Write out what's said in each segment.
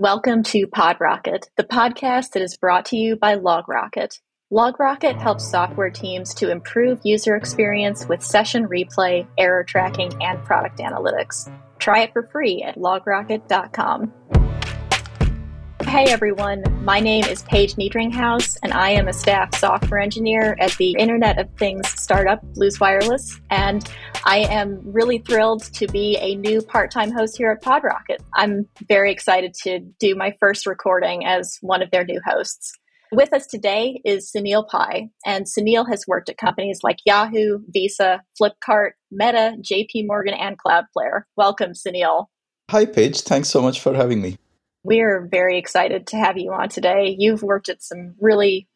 Welcome to PodRocket, the podcast that is brought to you by LogRocket. LogRocket helps software teams to improve user experience with session replay, error tracking, and product analytics. Try it for free at logrocket.com. Hey everyone, my name is Paige Niedringhaus, and I am a staff software engineer at the Internet of Things startup Blues Wireless. And I am really thrilled to be a new part time host here at PodRocket. I'm very excited to do my first recording as one of their new hosts. With us today is Sunil Pai, and Sunil has worked at companies like Yahoo, Visa, Flipkart, Meta, JP Morgan, and Cloudflare. Welcome, Sunil. Hi, Paige. Thanks so much for having me. We're very excited to have you on today. You've worked at some really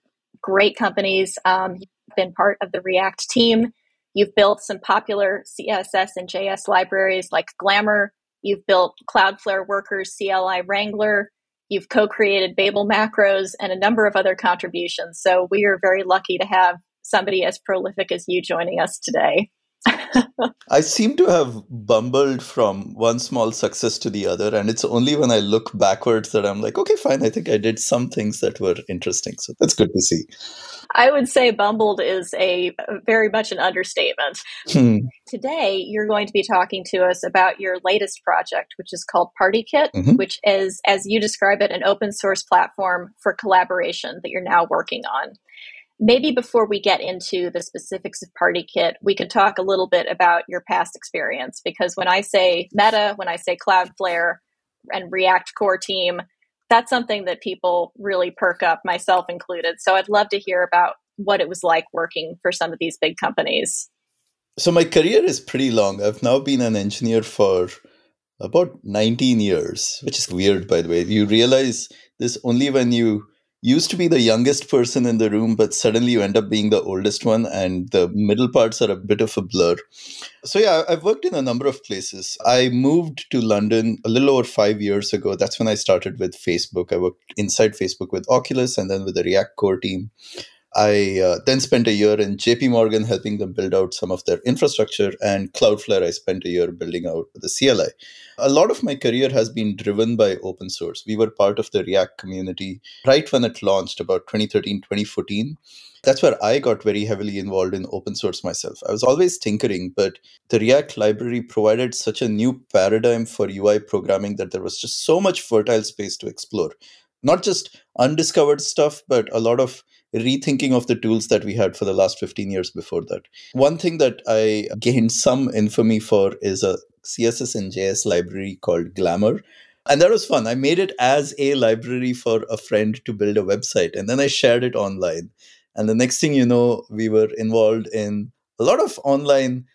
great companies. Um, you've been part of the React team. You've built some popular CSS-in-JS libraries like Glamor. You've built Cloudflare Workers CLI Wrangler. You've co created Babel macros and a number of other contributions. So we are very lucky to have somebody as prolific as you joining us today. I seem to have bumbled from one small success to the other, and it's only when I look backwards that I'm like, okay, fine, I think I did some things that were interesting. So that's good to see. I would say bumbled is a very much an understatement. Hmm. Today, you're going to be talking to us about your latest project, which is called PartyKit, mm-hmm. which is, as you describe it, an open source platform for collaboration that you're now working on maybe before we get into the specifics of PartyKit, we can talk a little bit about your past experience. Because when I say Meta, when I say Cloudflare and React Core Team, that's something that people really perk up, myself included. So I'd love to hear about what it was like working for some of these big companies. So my career is pretty long. I've now been an engineer for about 19 years, which is weird, by the way. You realize this only when you used to be the youngest person in the room, but suddenly you end up being the oldest one, and the middle parts are a bit of a blur. So, yeah, I've worked in a number of places. I moved to London a little over five years ago. That's when I started with Facebook. I worked inside Facebook with Oculus and then with the React Core team. I uh, then spent a year in JP Morgan helping them build out some of their infrastructure, and Cloudflare, I spent a year building out the CLI. A lot of my career has been driven by open source. We were part of the React community right when it launched, about 2013, 2014. That's where I got very heavily involved in open source myself. I was always tinkering, but the React library provided such a new paradigm for UI programming that there was just so much fertile space to explore. Not just undiscovered stuff, but a lot of rethinking of the tools that we had for the last 15 years before that. One thing that I gained some infamy for is a CSS-in-JS library called Glamor. And that was fun. I made it as a library for a friend to build a website, and then I shared it online. And the next thing you know, we were involved in a lot of online,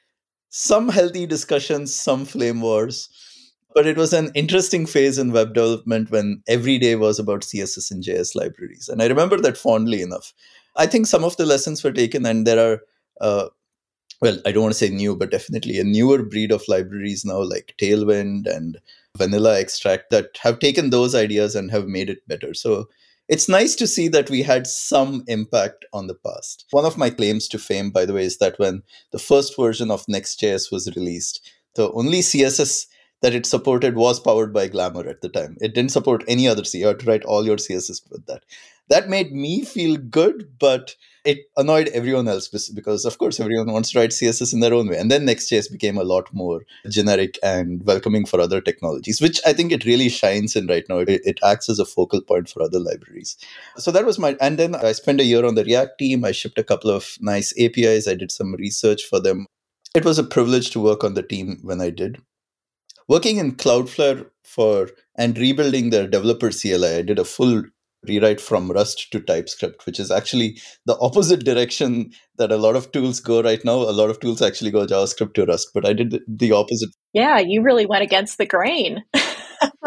some healthy discussions, some flame wars. But it was an interesting phase in web development when every day was about CSS-in-JS libraries. And I remember that fondly enough. I think some of the lessons were taken, and there are, uh, well, I don't want to say new, but definitely a newer breed of libraries now, like Tailwind and Vanilla Extract, that have taken those ideas and have made it better. So it's nice to see that we had some impact on the past. One of my claims to fame, by the way, is that when the first version of Next.js was released, the only CSS that it supported was powered by Glamor at the time. It didn't support any other C. You had to write all your CSS with that. That made me feel good, but it annoyed everyone else because, of course, everyone wants to write CSS in their own way. And then Next.js became a lot more generic and welcoming for other technologies, which I think it really shines in right now. It, it acts as a focal point for other libraries. So that was my, and then I spent a year on the React team. I shipped a couple of nice APIs. I did some research for them. It was a privilege to work on the team when I did working in Cloudflare for and rebuilding their developer CLI, I did a full rewrite from Rust to TypeScript, which is actually the opposite direction that a lot of tools go right now. A lot of tools actually go JavaScript to Rust, but I did the opposite. Yeah, you really went against the grain.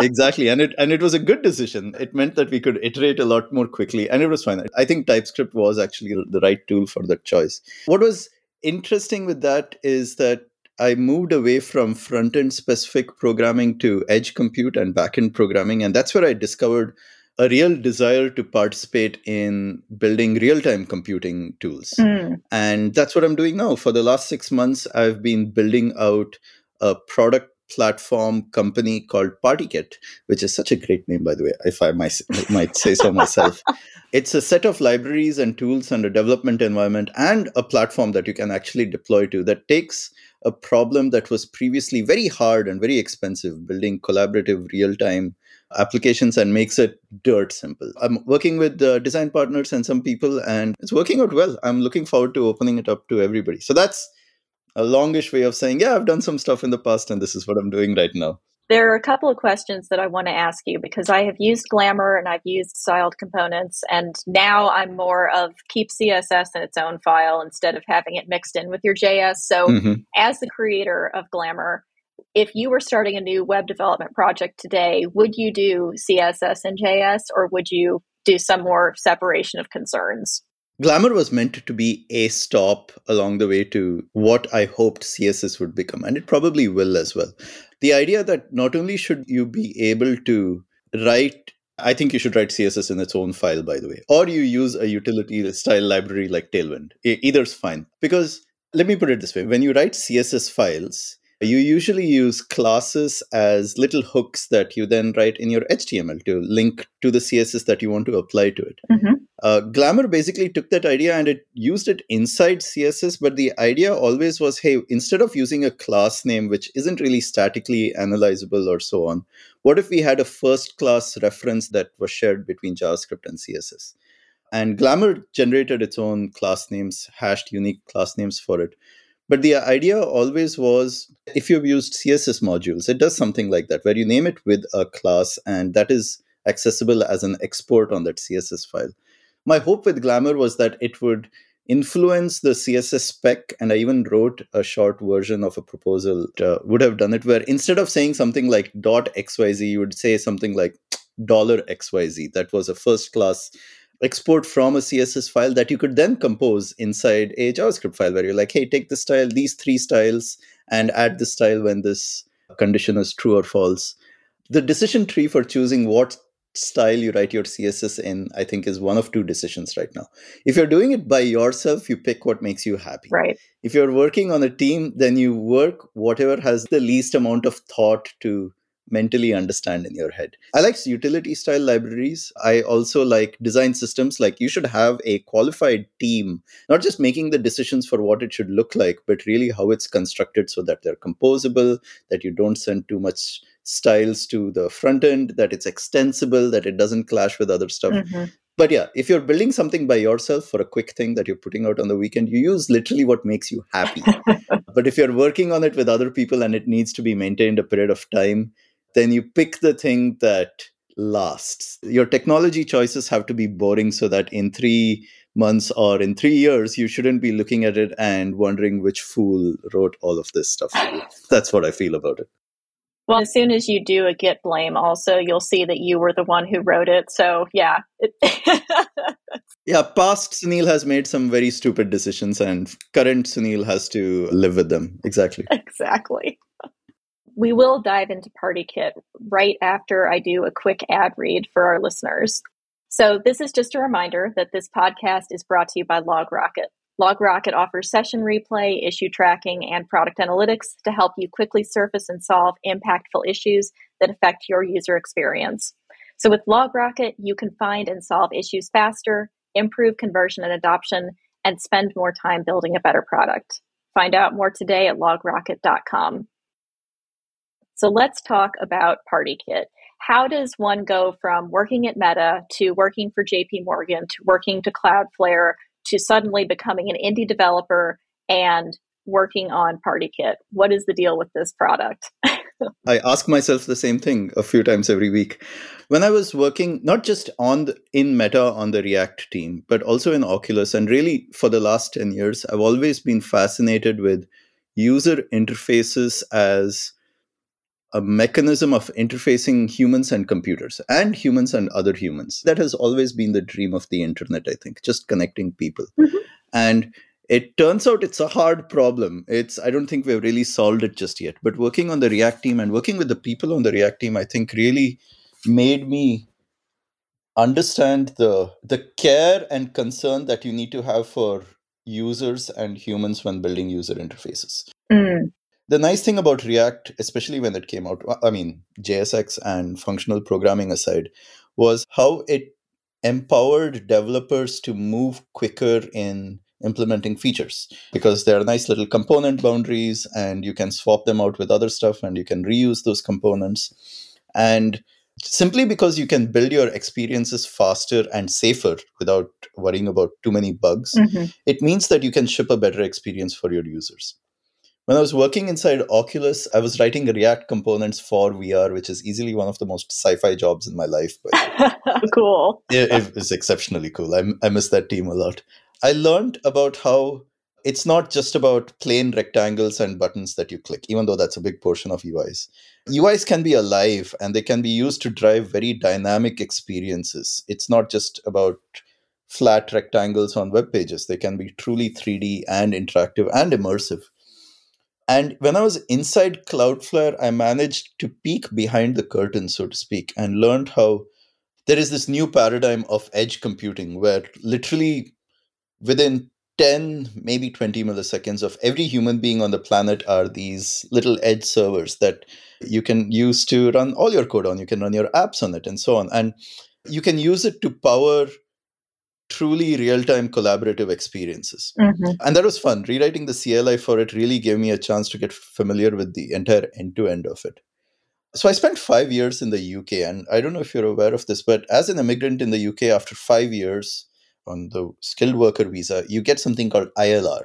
exactly and it and it was a good decision it meant that we could iterate a lot more quickly and it was fine i think typescript was actually the right tool for that choice what was interesting with that is that I moved away from front end specific programming to edge compute and backend programming. And that's where I discovered a real desire to participate in building real time computing tools. Mm. And that's what I'm doing now. For the last six months, I've been building out a product platform company called PartyKit, which is such a great name, by the way, if I might, might say so myself. It's a set of libraries and tools and a development environment and a platform that you can actually deploy to that takes a problem that was previously very hard and very expensive, building collaborative real time applications and makes it dirt simple. I'm working with uh, design partners and some people, and it's working out well. I'm looking forward to opening it up to everybody. So that's a longish way of saying, yeah, I've done some stuff in the past, and this is what I'm doing right now. There are a couple of questions that I want to ask you because I have used Glamor and I've used styled components, and now I'm more of keep CSS in its own file instead of having it mixed in with your JS. So, mm-hmm. as the creator of Glamor, if you were starting a new web development project today, would you do CSS-in-JS or would you do some more separation of concerns? Glamor was meant to be a stop along the way to what I hoped CSS would become, and it probably will as well. The idea that not only should you be able to write, I think you should write CSS in its own file, by the way, or you use a utility style library like Tailwind. Either's fine. Because let me put it this way when you write CSS files, you usually use classes as little hooks that you then write in your HTML to link to the CSS that you want to apply to it. Mm-hmm. Uh, Glamor basically took that idea and it used it inside CSS, but the idea always was hey, instead of using a class name which isn't really statically analyzable or so on, what if we had a first class reference that was shared between JavaScript and CSS? And Glamor generated its own class names, hashed unique class names for it. But the idea always was if you've used CSS modules, it does something like that, where you name it with a class and that is accessible as an export on that CSS file. My hope with Glamor was that it would influence the css spec and i even wrote a short version of a proposal uh, would have done it where instead of saying something like dot xyz you would say something like dollar xyz that was a first class export from a css file that you could then compose inside a javascript file where you're like hey take this style these three styles and add this style when this condition is true or false. The decision tree for choosing what style you write your css in i think is one of two decisions right now. If you're doing it by yourself you pick what makes you happy. Right. If you're working on a team then you work whatever has the least amount of thought to mentally understand in your head. I like utility style libraries. I also like design systems. Like you should have a qualified team, not just making the decisions for what it should look like, but really how it's constructed so that they're composable, that you don't send too much styles to the front end, that it's extensible, that it doesn't clash with other stuff. Mm-hmm. But yeah, if you're building something by yourself for a quick thing that you're putting out on the weekend, you use literally what makes you happy. but if you're working on it with other people and it needs to be maintained a period of time, then you pick the thing that lasts. Your technology choices have to be boring so that in three months or in three years, you shouldn't be looking at it and wondering which fool wrote all of this stuff. That's what I feel about it. Well, as soon as you do a git blame, also, you'll see that you were the one who wrote it. So, yeah. yeah, past Sunil has made some very stupid decisions, and current Sunil has to live with them. Exactly. Exactly we will dive into PartyKit right after I do a quick ad read for our listeners. So, this is just a reminder that this podcast is brought to you by LogRocket. LogRocket offers session replay, issue tracking, and product analytics to help you quickly surface and solve impactful issues that affect your user experience. So, with LogRocket, you can find and solve issues faster, improve conversion and adoption, and spend more time building a better product. Find out more today at logrocket.com. So let's talk about PartyKit. How does one go from working at Meta to working for JP Morgan to working to Cloudflare to suddenly becoming an indie developer and working on PartyKit? What is the deal with this product? I ask myself the same thing a few times every week. When I was working not just on the, in Meta on the React team, but also in Oculus, and really for the last 10 years, I've always been fascinated with user interfaces as a mechanism of interfacing humans and computers and humans and other humans. That has always been the dream of the internet, I think, just connecting people. Mm-hmm. And it turns out it's a hard problem. It's I don't think we've really solved it just yet. But working on the React team and working with the people on the React team, I think really made me understand the the care and concern that you need to have for users and humans when building user interfaces. Mm. The nice thing about React, especially when it came out, I mean, JSX and functional programming aside, was how it empowered developers to move quicker in implementing features because there are nice little component boundaries and you can swap them out with other stuff and you can reuse those components. And simply because you can build your experiences faster and safer without worrying about too many bugs, mm-hmm. it means that you can ship a better experience for your users. When I was working inside Oculus, I was writing React components for VR, which is easily one of the most sci-fi jobs in my life. But cool. it, it was exceptionally cool. I, I miss that team a lot. I learned about how it's not just about plain rectangles and buttons that you click, even though that's a big portion of UIs. UIs can be alive and they can be used to drive very dynamic experiences. It's not just about flat rectangles on web pages, they can be truly 3D and interactive and immersive. And when I was inside Cloudflare, I managed to peek behind the curtain, so to speak, and learned how there is this new paradigm of edge computing where literally within 10, maybe 20 milliseconds of every human being on the planet are these little edge servers that you can use to run all your code on. You can run your apps on it and so on. And you can use it to power truly real time collaborative experiences. Mm-hmm. And that was fun. Rewriting the CLI for it really gave me a chance to get familiar with the entire end to end of it. So I spent five years in the UK, and I don't know if you're aware of this, but as an immigrant in the UK, after five years on the skilled worker visa, you get something called ILR.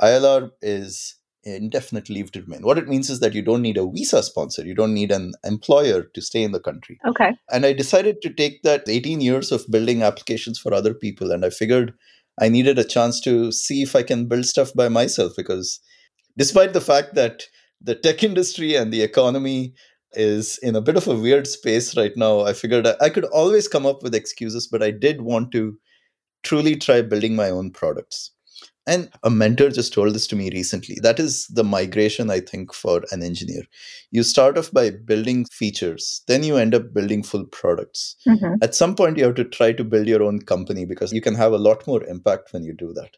ILR is indefinite leave to remain. What it means is that you don't need a visa sponsor, you don't need an employer to stay in the country. Okay. And I decided to take that 18 years of building applications for other people, and I figured I needed a chance to see if I can build stuff by myself because despite the fact that the tech industry and the economy is in a bit of a weird space right now, I figured I could always come up with excuses, but I did want to truly try building my own products. And a mentor just told this to me recently. That is the migration, I think, for an engineer. You start off by building features, then you end up building full products. Mm-hmm. At some point, you have to try to build your own company because you can have a lot more impact when you do that.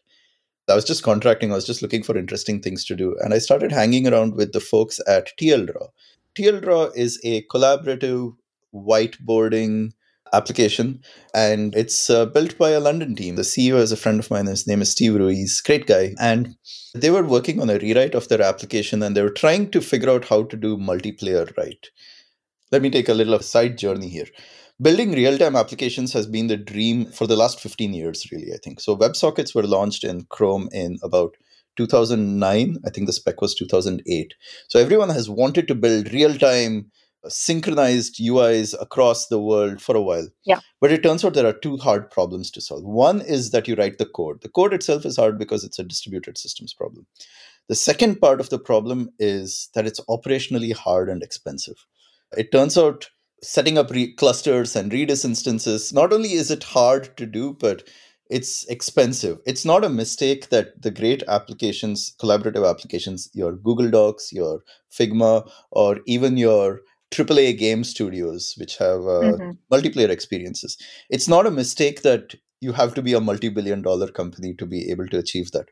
I was just contracting, I was just looking for interesting things to do. And I started hanging around with the folks at TLDraw. TLDraw is a collaborative whiteboarding application and it's uh, built by a london team. The ceo is a friend of mine his name is steve ruiz great guy and they were working on a rewrite of their application and they were trying to figure out how to do multiplayer right let me take a little side journey here. Building real-time applications has been the dream for the last 15 years really i think. So websockets were launched in chrome in about 2009 i think the spec was 2008 so everyone has wanted to build real-time synchronized UIs across the world for a while. Yeah. But it turns out there are two hard problems to solve. One is that you write the code. The code itself is hard because it's a distributed systems problem. The second part of the problem is that it's operationally hard and expensive. It turns out setting up re- clusters and Redis instances, not only is it hard to do, but it's expensive. It's not a mistake that the great applications, collaborative applications, your Google Docs, your Figma, or even your AAA game studios which have uh, mm-hmm. multiplayer experiences. It's not a mistake that you have to be a multi-billion dollar company to be able to achieve that.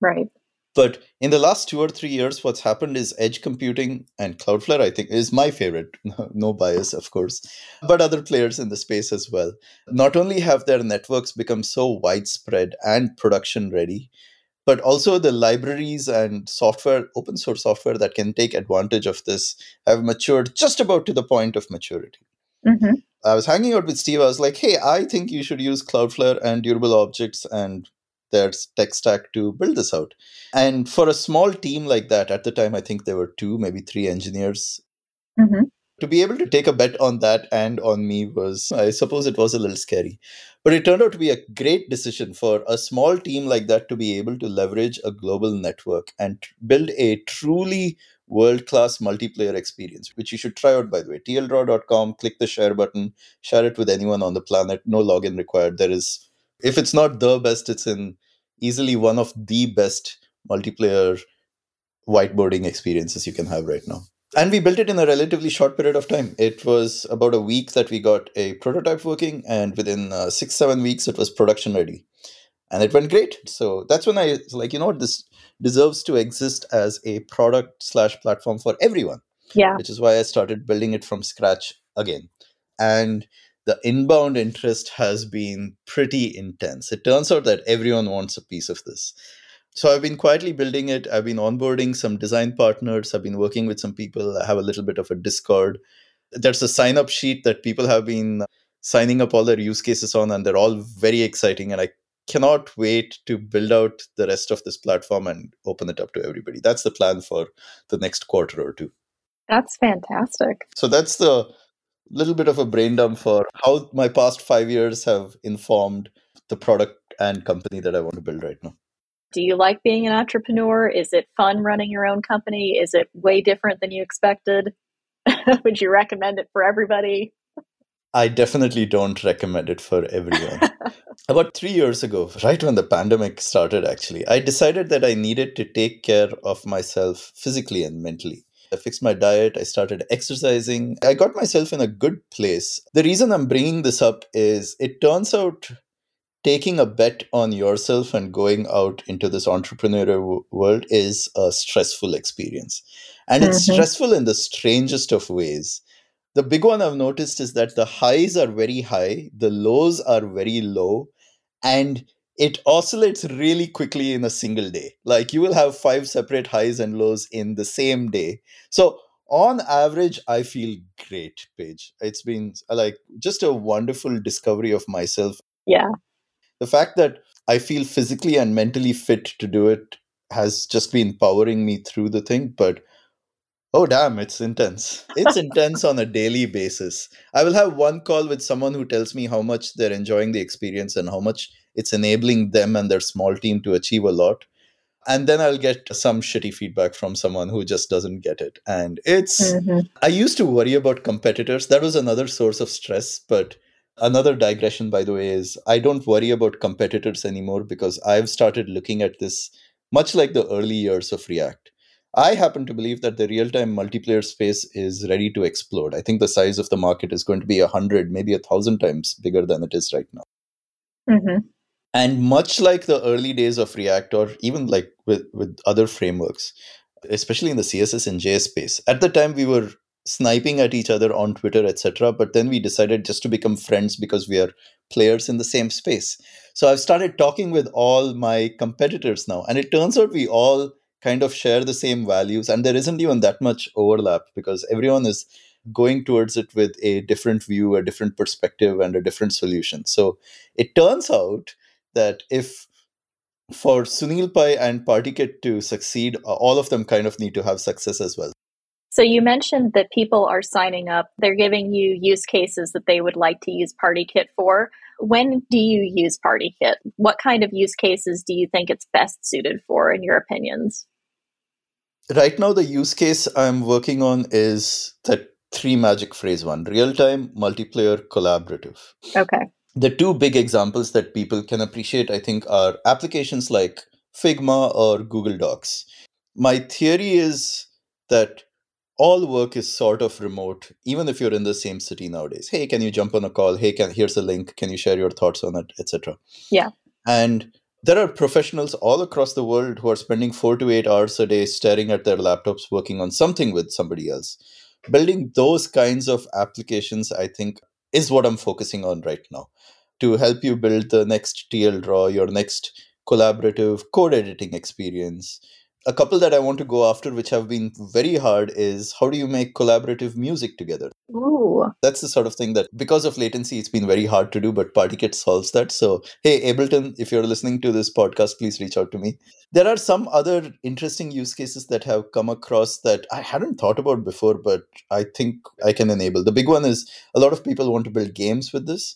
Right. But in the last two or three years, what's happened is edge computing and Cloudflare, I think, is my favorite. no bias, of course, but other players in the space as well. Not only have their networks become so widespread and production ready, but also the libraries and software open source software that can take advantage of this have matured just about to the point of maturity. Mm-hmm. i was hanging out with steve. I was like hey i think you should use cloudflare and durable objects and their tech stack to build this out. And for a small team like that at the time i think there were two maybe three engineers. Mm-hmm. To be able to take a bet on that and on me was, I suppose it was a little scary. But it turned out to be a great decision for a small team like that to be able to leverage a global network and build a truly world class multiplayer experience, which you should try out, by the way. TLDraw.com, click the share button, share it with anyone on the planet, no login required. There is, if it's not the best, it's in easily one of the best multiplayer whiteboarding experiences you can have right now and we built it in a relatively short period of time it was about a week that we got a prototype working and within uh, six seven weeks it was production ready and it went great so that's when i was like you know what this deserves to exist as a product slash platform for everyone. Yeah. Which is why I started building it from scratch again. And the inbound interest has been pretty intense. It turns out that everyone wants a piece of this. So I've been quietly building it. I've been onboarding some design partners. I've been working with some people. I have a little bit of a Discord. There's a sign up sheet that people have been signing up all their use cases on, and they're all very exciting. And I cannot wait to build out the rest of this platform and open it up to everybody. That's the plan for the next quarter or two. That's fantastic. So that's the little bit of a brain dump for how my past five years have informed the product and company that I want to build right now. Do you like being an entrepreneur? Is it fun running your own company? Is it way different than you expected? Would you recommend it for everybody? I definitely don't recommend it for everyone. About three years ago, right when the pandemic started, actually, I decided that I needed to take care of myself physically and mentally. I fixed my diet, I started exercising, I got myself in a good place. The reason I'm bringing this up is it turns out taking a bet on yourself and going out into this entrepreneurial world is a stressful experience. And it's mm-hmm. stressful in the strangest of ways. The big one I've noticed is that the highs are very high, the lows are very low, and it oscillates really quickly in a single day. Like you will have five separate highs and lows in the same day. So, on average, I feel great, Paige. It's been like just a wonderful discovery of myself. Yeah. The fact that I feel physically and mentally fit to do it has just been powering me through the thing. But Oh, damn, it's intense. It's intense on a daily basis. I will have one call with someone who tells me how much they're enjoying the experience and how much it's enabling them and their small team to achieve a lot. And then I'll get some shitty feedback from someone who just doesn't get it. And it's, mm-hmm. I used to worry about competitors. That was another source of stress. But another digression, by the way, is I don't worry about competitors anymore because I've started looking at this much like the early years of React I happen to believe that the real time multiplayer space is ready to explode. I think the size of the market is going to be a hundred, maybe a thousand times bigger than it is right now. Mm-hmm. And much like the early days of React, or even like with, with other frameworks, especially in the CSS-in-JS space, at the time we were sniping at each other on Twitter, etc. But then we decided just to become friends because we are players in the same space. So I've started talking with all my competitors now, and it turns out we all kind of share the same values and there isn't even that much overlap because everyone is going towards it with a different view a different perspective and a different solution so it turns out that if for sunil pai and partykit to succeed all of them kind of need to have success as well so you mentioned that people are signing up. They're giving you use cases that they would like to use partykit for. When do you use partykit what kind of use cases do you think it's best suited for in your opinions? Right now the use case i'm working on is that three magic phrase one real time multiplayer collaborative. Okay. The two big examples that people can appreciate i think are applications like figma or google docs. My theory is that all work is sort of remote even if you're in the same city nowadays. Hey can you jump on a call? Hey can here's a link. Can you share your thoughts on it etc yeah. And there are professionals all across the world who are spending four to eight hours a day staring at their laptops working on something with somebody else. Building those kinds of applications, I think, is what I'm focusing on right now. To help you build the next TLDraw, your next collaborative code editing experience, a couple that I want to go after, which have been very hard, is how do you make collaborative music together? Ooh. That's the sort of thing that, because of latency, it's been very hard to do, but PartyKit solves that. So, hey, Ableton, if you're listening to this podcast, please reach out to me. There are some other interesting use cases that have come across that I hadn't thought about before, but I think I can enable. The big one is a lot of people want to build games with this.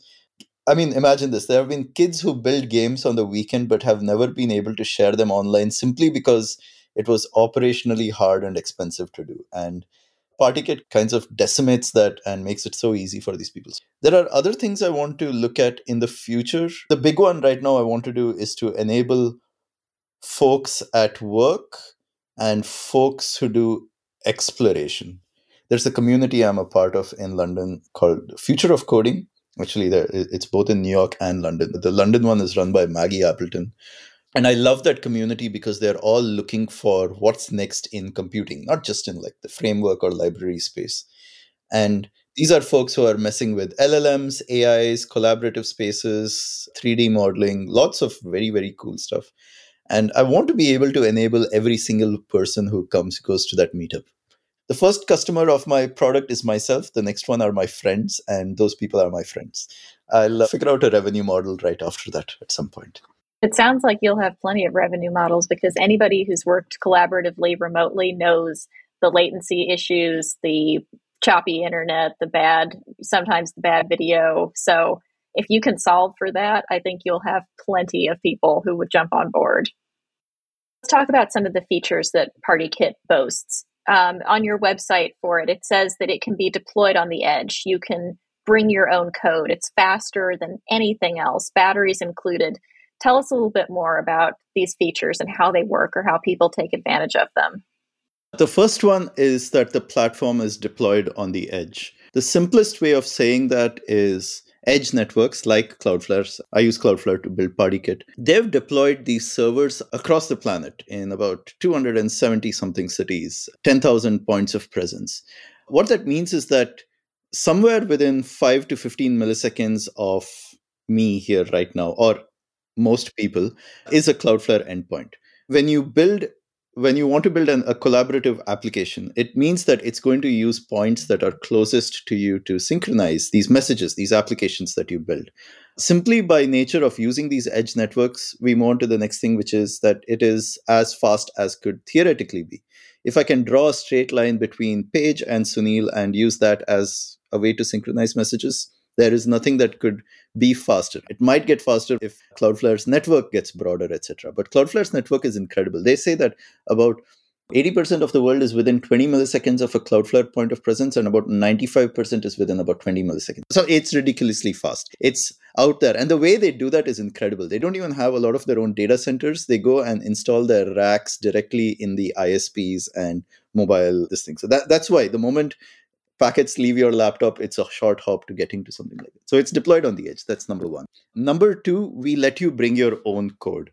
I mean, imagine this. There have been kids who build games on the weekend but have never been able to share them online simply because it was operationally hard and expensive to do. And Partykit kinds of decimates that and makes it so easy for these people. There are other things I want to look at in the future. The big one right now I want to do is to enable folks at work and folks who do exploration. There's a community I'm a part of in London called Future of Coding. Actually, there it's both in New York and London. The London one is run by Maggie Appleton, and i love that community because they're all looking for what's next in computing not just in like the framework or library space. And these are folks who are messing with llms ais collaborative spaces 3d modeling lots of very very cool stuff. And i want to be able to enable every single person who comes goes to that meetup. The first customer of my product is myself. The next one are my friends and those people are my friends. I'll uh, figure out a revenue model right after that at some point it sounds like you'll have plenty of revenue models because anybody who's worked collaboratively remotely knows the latency issues, the choppy internet, the bad, sometimes the bad video. So if you can solve for that, I think you'll have plenty of people who would jump on board. Let's talk about some of the features that PartyKit boasts. Um, on your website for it, it says that it can be deployed on the edge. You can bring your own code. It's faster than anything else, batteries included. Tell us a little bit more about these features and how they work or how people take advantage of them. The first one is that the platform is deployed on the edge. The simplest way of saying that is edge networks like Cloudflare. I use Cloudflare to build PartyKit. They've deployed these servers across the planet in about 270 something cities, 10,000 points of presence. What that means is that somewhere within 5 to 15 milliseconds of me here right now, or most people is a Cloudflare endpoint. When you build when you want to build an, a collaborative application, it means that it's going to use points that are closest to you to synchronize these messages, these applications that you build. Simply by nature of using these edge networks, we move on to the next thing, which is that it is as fast as could theoretically be. If I can draw a straight line between Paige and Sunil and use that as a way to synchronize messages, there is nothing that could be faster. It might get faster if Cloudflare's network gets broader, etc. But Cloudflare's network is incredible. They say that about 80% of the world is within 20 milliseconds of a Cloudflare point of presence, and about 95% is within about 20 milliseconds. So it's ridiculously fast. It's out there. And the way they do that is incredible. They don't even have a lot of their own data centers. They go and install their racks directly in the ISPs and mobile this thing. So that, that's why the moment packets leave your laptop, it's a short hop to getting to something like that. So it's deployed on the edge. That's number one. Number two, we let you bring your own code.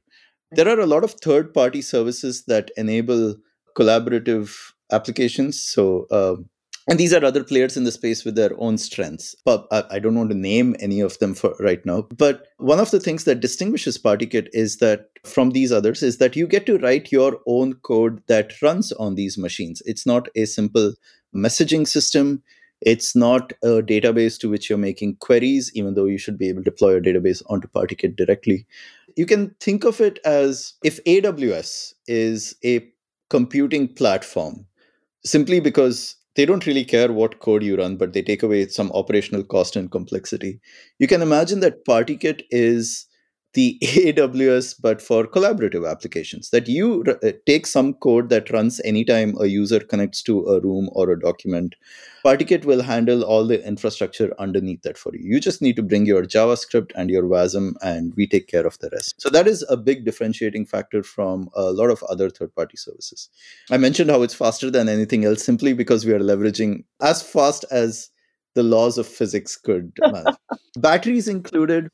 There are a lot of third party services that enable collaborative applications. So, uh, and these are other players in the space with their own strengths. But I don't want to name any of them for right now. But one of the things that distinguishes PartyKit is that from these others is that you get to write your own code that runs on these machines. It's not a simple messaging system. It's not a database to which you're making queries, even though you should be able to deploy a database onto PartyKit directly. You can think of it as if AWS is a computing platform, simply because they don't really care what code you run, but they take away some operational cost and complexity. You can imagine that PartyKit is the AWS, but for collaborative applications, that you r- uh, take some code that runs anytime a user connects to a room or a document. PartyKit will handle all the infrastructure underneath that for you. You just need to bring your JavaScript and your WASM, and we take care of the rest. So that is a big differentiating factor from a lot of other third party services. I mentioned how it's faster than anything else simply because we are leveraging as fast as the laws of physics could. Batteries included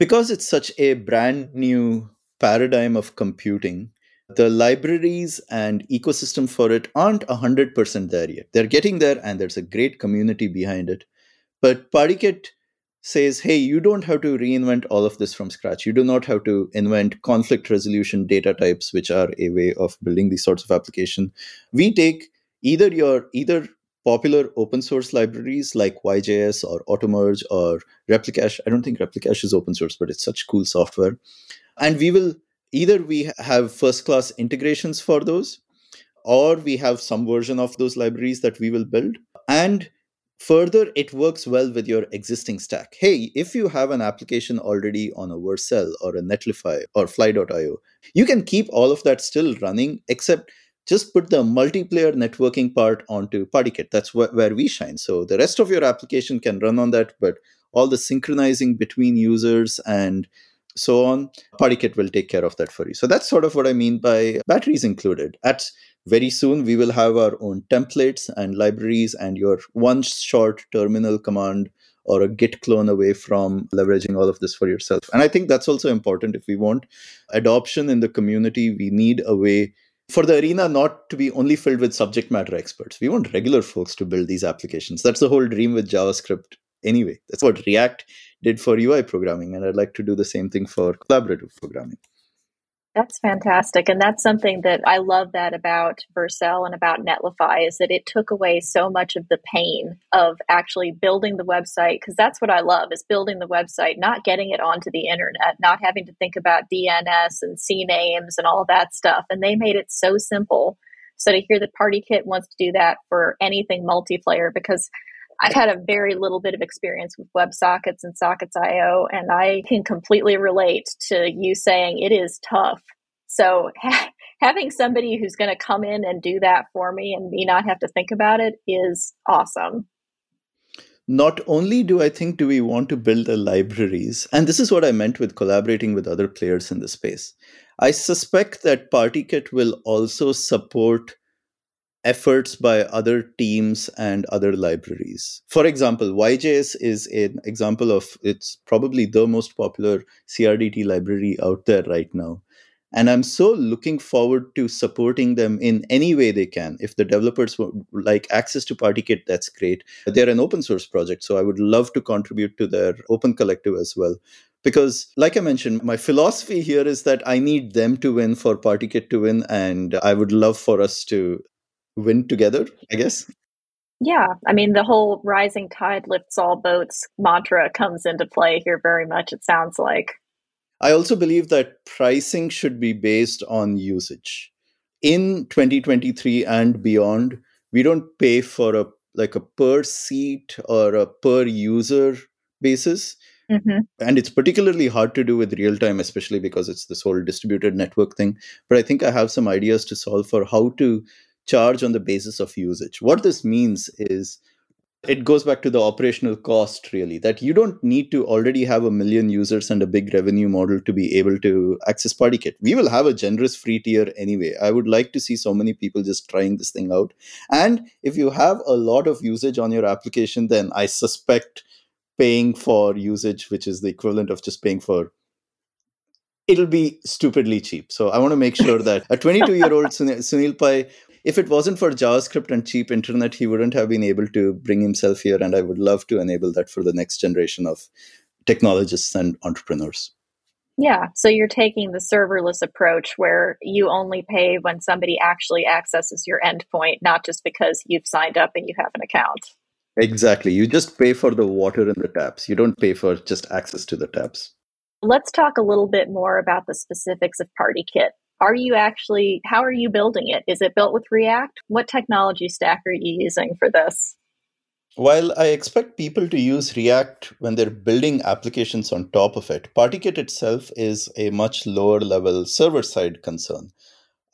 because it's such a brand new paradigm of computing, the libraries and ecosystem for it aren't 100% there yet. They're getting there, and there's a great community behind it. But PartyKit says, hey, you don't have to reinvent all of this from scratch. You do not have to invent conflict resolution data types, which are a way of building these sorts of application. We take either your either popular open source libraries like YJS or Automerge or Replicache. I don't think Replicache is open source, but it's such cool software. And we will either we have first class integrations for those, or we have some version of those libraries that we will build. And further, it works well with your existing stack. Hey, if you have an application already on a Vercel or a Netlify or Fly.io, you can keep all of that still running, except just put the multiplayer networking part onto PartyKit. That's wh- where we shine. So the rest of your application can run on that, but all the synchronizing between users and so on, PartyKit will take care of that for you. So that's sort of what I mean by batteries included. At very soon, we will have our own templates and libraries and your one short terminal command or a Git clone away from leveraging all of this for yourself. And I think that's also important. If we want adoption in the community, we need a way for the arena not to be only filled with subject matter experts. We want regular folks to build these applications. That's the whole dream with JavaScript anyway. That's what React did for UI programming. And I'd like to do the same thing for collaborative programming. That's fantastic. And that's something that I love that about Vercel and about Netlify is that it took away so much of the pain of actually building the website. Cause that's what I love is building the website, not getting it onto the internet, not having to think about DNS and CNAMEs and all that stuff. And they made it so simple. So to hear that PartyKit wants to do that for anything multiplayer, because I've had a very little bit of experience with WebSockets and Sockets.io, and I can completely relate to you saying it is tough. So ha- having somebody who's going to come in and do that for me and me not have to think about it is awesome. Not only do I think do we want to build the libraries, and this is what I meant with collaborating with other players in the space. I suspect that PartyKit will also support efforts by other teams and other libraries. For example, YJS is an example of it's probably the most popular CRDT library out there right now. And I'm so looking forward to supporting them in any way they can. If the developers like access to PartyKit, that's great. They're an open source project, so I would love to contribute to their open collective as well. Because, like I mentioned, my philosophy here is that I need them to win for PartyKit to win, and I would love for us to win together, I guess. Yeah, I mean, the whole rising tide lifts all boats mantra comes into play here very much, it sounds like. I also believe that pricing should be based on usage. In 2023 and beyond, we don't pay for a like a per seat or a per user basis. Mm-hmm. And it's particularly hard to do with real time, especially because it's this whole distributed network thing. But I think I have some ideas to solve for how to charge on the basis of usage. What this means is it goes back to the operational cost really that you don't need to already have a million users and a big revenue model to be able to access partykit we will have a generous free tier anyway. I would like to see so many people just trying this thing out. And if you have a lot of usage on your application then i suspect paying for usage which is the equivalent of just paying for it'll be stupidly cheap. So i want to make sure that a 22 year old sunil pai if it wasn't for JavaScript and cheap internet, he wouldn't have been able to bring himself here. And I would love to enable that for the next generation of technologists and entrepreneurs. Yeah, so you're taking the serverless approach where you only pay when somebody actually accesses your endpoint, not just because you've signed up and you have an account. Exactly. You just pay for the water in the taps. You don't pay for just access to the taps. Let's talk a little bit more about the specifics of PartyKit are you actually how are you building it is it built with react what technology stack are you using for this while I expect people to use React when they're building applications on top of it, PartyKit itself is a much lower level server side concern.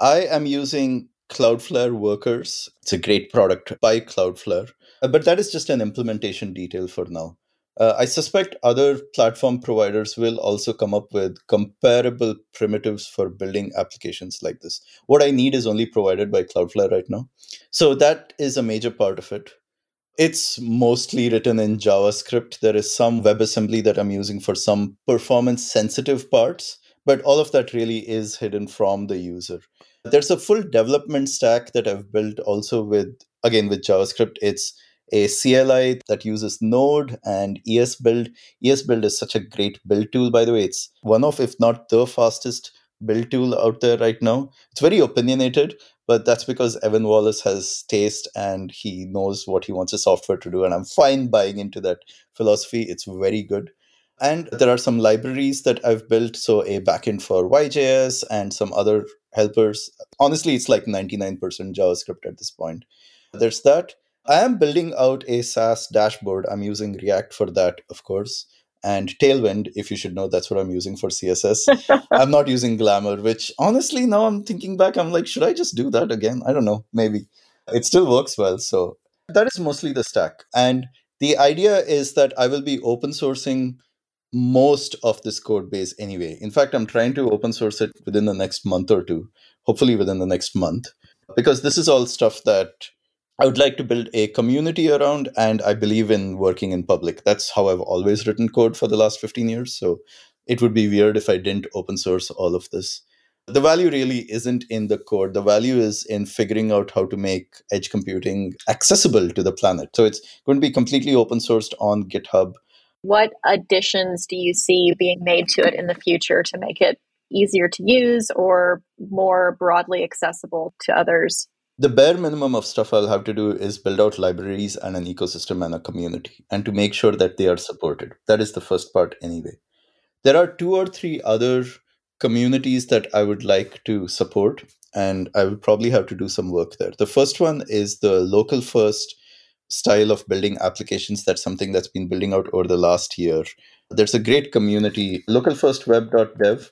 I am using Cloudflare Workers. It's a great product by Cloudflare, but that is just an implementation detail for now. Uh, I suspect other platform providers will also come up with comparable primitives for building applications like this. What I need is only provided by Cloudflare right now. So that is a major part of it. It's mostly written in JavaScript. There is some WebAssembly that I'm using for some performance sensitive parts, but all of that really is hidden from the user. There's a full development stack that I've built also with, again, with JavaScript. It's a CLI that uses Node and ESBuild. ESBuild is such a great build tool, by the way. It's one of, if not the fastest build tool out there right now. It's very opinionated, but that's because Evan Wallace has taste and he knows what he wants his software to do. And I'm fine buying into that philosophy. It's very good. And there are some libraries that I've built. So a backend for YJS and some other helpers. Honestly, it's like 99% JavaScript at this point. There's that. I am building out a SaaS dashboard. I'm using React for that, of course, and Tailwind, if you should know, that's what I'm using for CSS. I'm not using Glamor, which honestly, now I'm thinking back, I'm like, should I just do that again? I don't know, maybe. It still works well. So that is mostly the stack. And the idea is that I will be open sourcing most of this code base anyway. In fact, I'm trying to open source it within the next month or two, hopefully within the next month, because this is all stuff that I would like to build a community around, and I believe in working in public. That's how I've always written code for the last 15 years. So it would be weird if I didn't open source all of this. The value really isn't in the code. The value is in figuring out how to make edge computing accessible to the planet. So it's going to be completely open sourced on GitHub. What additions do you see being made to it in the future to make it easier to use or more broadly accessible to others? The bare minimum of stuff I'll have to do is build out libraries and an ecosystem and a community, and to make sure that they are supported. That is the first part, anyway. There are two or three other communities that I would like to support, and I will probably have to do some work there. The first one is the local first style of building applications. That's something that's been building out over the last year. There's a great community, localfirstweb.dev.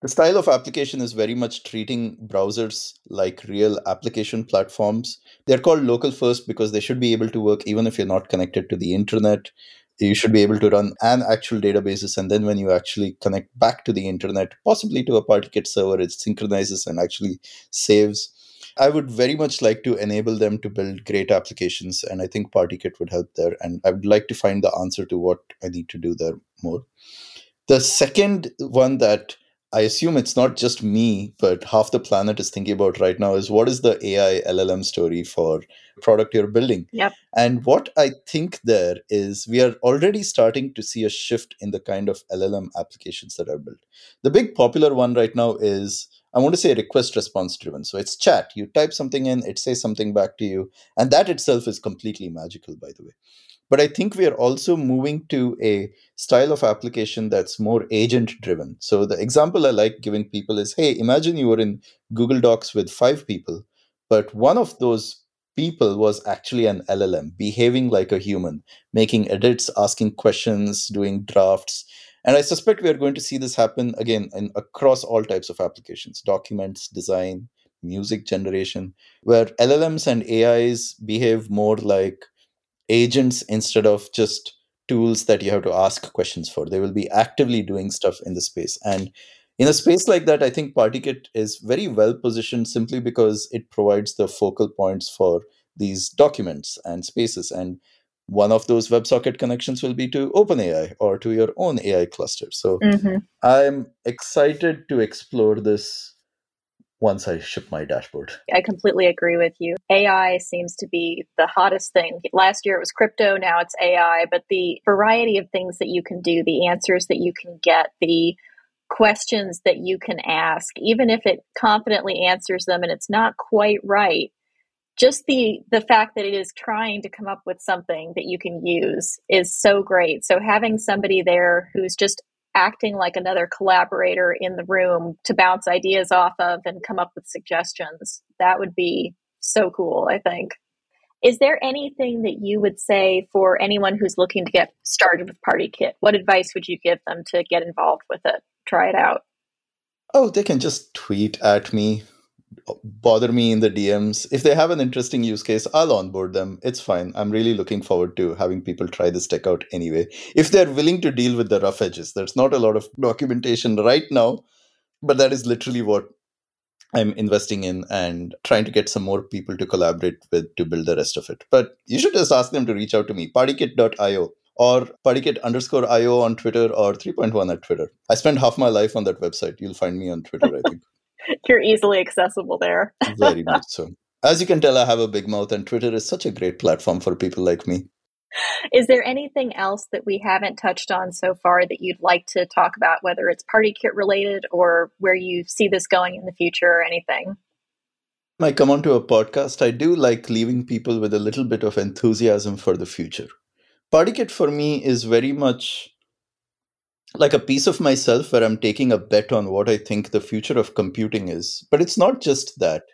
The style of application is very much treating browsers like real application platforms. They're called local first because they should be able to work even if you're not connected to the internet. You should be able to run an actual databases and then when you actually connect back to the internet possibly to a partykit server it synchronizes and actually saves. I would very much like to enable them to build great applications and i think partykit would help there and i would like to find the answer to what i need to do there more. The second one that I assume it's not just me, but half the planet is thinking about right now is what is the AI LLM story for product you're building? Yep. And what I think there is we are already starting to see a shift in the kind of LLM applications that are built. The big popular one right now is I want to say request response driven. So it's chat. You type something in, it says something back to you. And that itself is completely magical, by the way. But I think we are also moving to a style of application that's more agent driven. So the example I like giving people is hey, imagine you were in Google Docs with five people, but one of those people was actually an LLM, behaving like a human, making edits, asking questions, doing drafts. And I suspect we are going to see this happen again in, across all types of applications documents, design, music generation, where LLMs and AIs behave more like agents instead of just tools that you have to ask questions for. They will be actively doing stuff in the space. And in a space like that, I think PartyKit is very well positioned simply because it provides the focal points for these documents and spaces. And one of those WebSocket connections will be to OpenAI or to your own AI cluster. So mm-hmm. I'm excited to explore this once I ship my dashboard. I completely agree with you. AI seems to be the hottest thing. Last year it was crypto, now it's AI, but the variety of things that you can do, the answers that you can get, the questions that you can ask, even if it confidently answers them and it's not quite right, just the the fact that it is trying to come up with something that you can use is so great. So having somebody there who's just acting like another collaborator in the room to bounce ideas off of and come up with suggestions. That would be so cool, I think. Is there anything that you would say for anyone who's looking to get started with PartyKit? What advice would you give them to get involved with it? Try it out. Oh, they can just tweet at me bother me in the DMs. If they have an interesting use case, I'll onboard them. It's fine. I'm really looking forward to having people try this tech out anyway. If they're willing to deal with the rough edges, there's not a lot of documentation right now, but that is literally what I'm investing in and trying to get some more people to collaborate with to build the rest of it. But you should just ask them to reach out to me, partykit.io or partykit underscore io on Twitter or threepointone at Twitter. I spend half my life on that website. You'll find me on Twitter, I think. You're easily accessible there. Very much so. As you can tell, I have a big mouth, and Twitter is such a great platform for people like me. Is there anything else that we haven't touched on so far that you'd like to talk about, whether it's PartyKit related or where you see this going in the future or anything? I come onto a podcast, I do like leaving people with a little bit of enthusiasm for the future. PartyKit for me is very much like a piece of myself where I'm taking a bet on what I think the future of computing is. But it's not just that.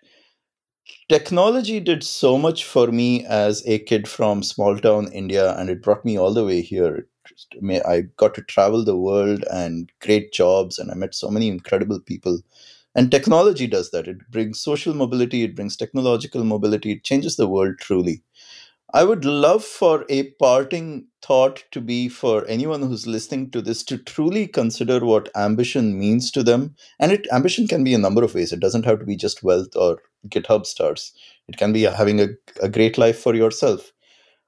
Technology did so much for me as a kid from small town India, and it brought me all the way here. I got to travel the world and great jobs, and I met so many incredible people. And technology does that. It brings social mobility, it brings technological mobility, it changes the world truly. I would love for a parting thought to be for anyone who's listening to this to truly consider what ambition means to them. And it ambition can be a number of ways. It doesn't have to be just wealth or GitHub stars. it can be having a, a great life for yourself.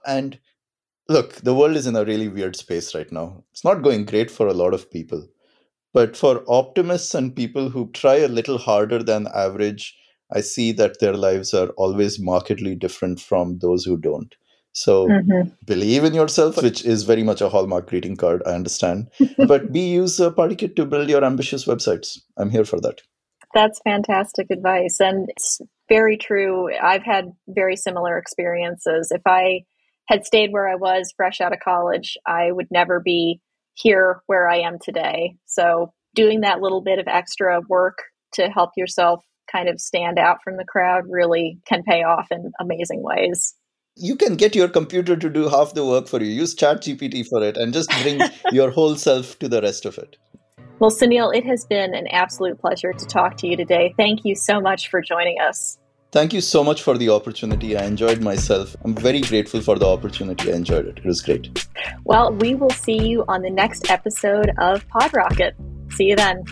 And look, the world is in a really weird space right now. It's not going great for a lot of people. But for optimists and people who try a little harder than average, I see that their lives are always markedly different from those who don't. So mm-hmm. believe in yourself, which is very much a hallmark greeting card, I understand. but be use a PartyKit to build your ambitious websites. I'm here for that. That's fantastic advice. And it's very true. I've had very similar experiences. If I had stayed where I was fresh out of college, I would never be here where I am today. So, doing that little bit of extra work to help yourself kind of stand out from the crowd really can pay off in amazing ways. You can get your computer to do half the work for you. Use ChatGPT for it and just bring your whole self to the rest of it. Well, Sunil, it has been an absolute pleasure to talk to you today. Thank you so much for joining us. Thank you so much for the opportunity. I enjoyed myself. I'm very grateful for the opportunity. I enjoyed it. It was great. Well, we will see you on the next episode of PodRocket. See you then.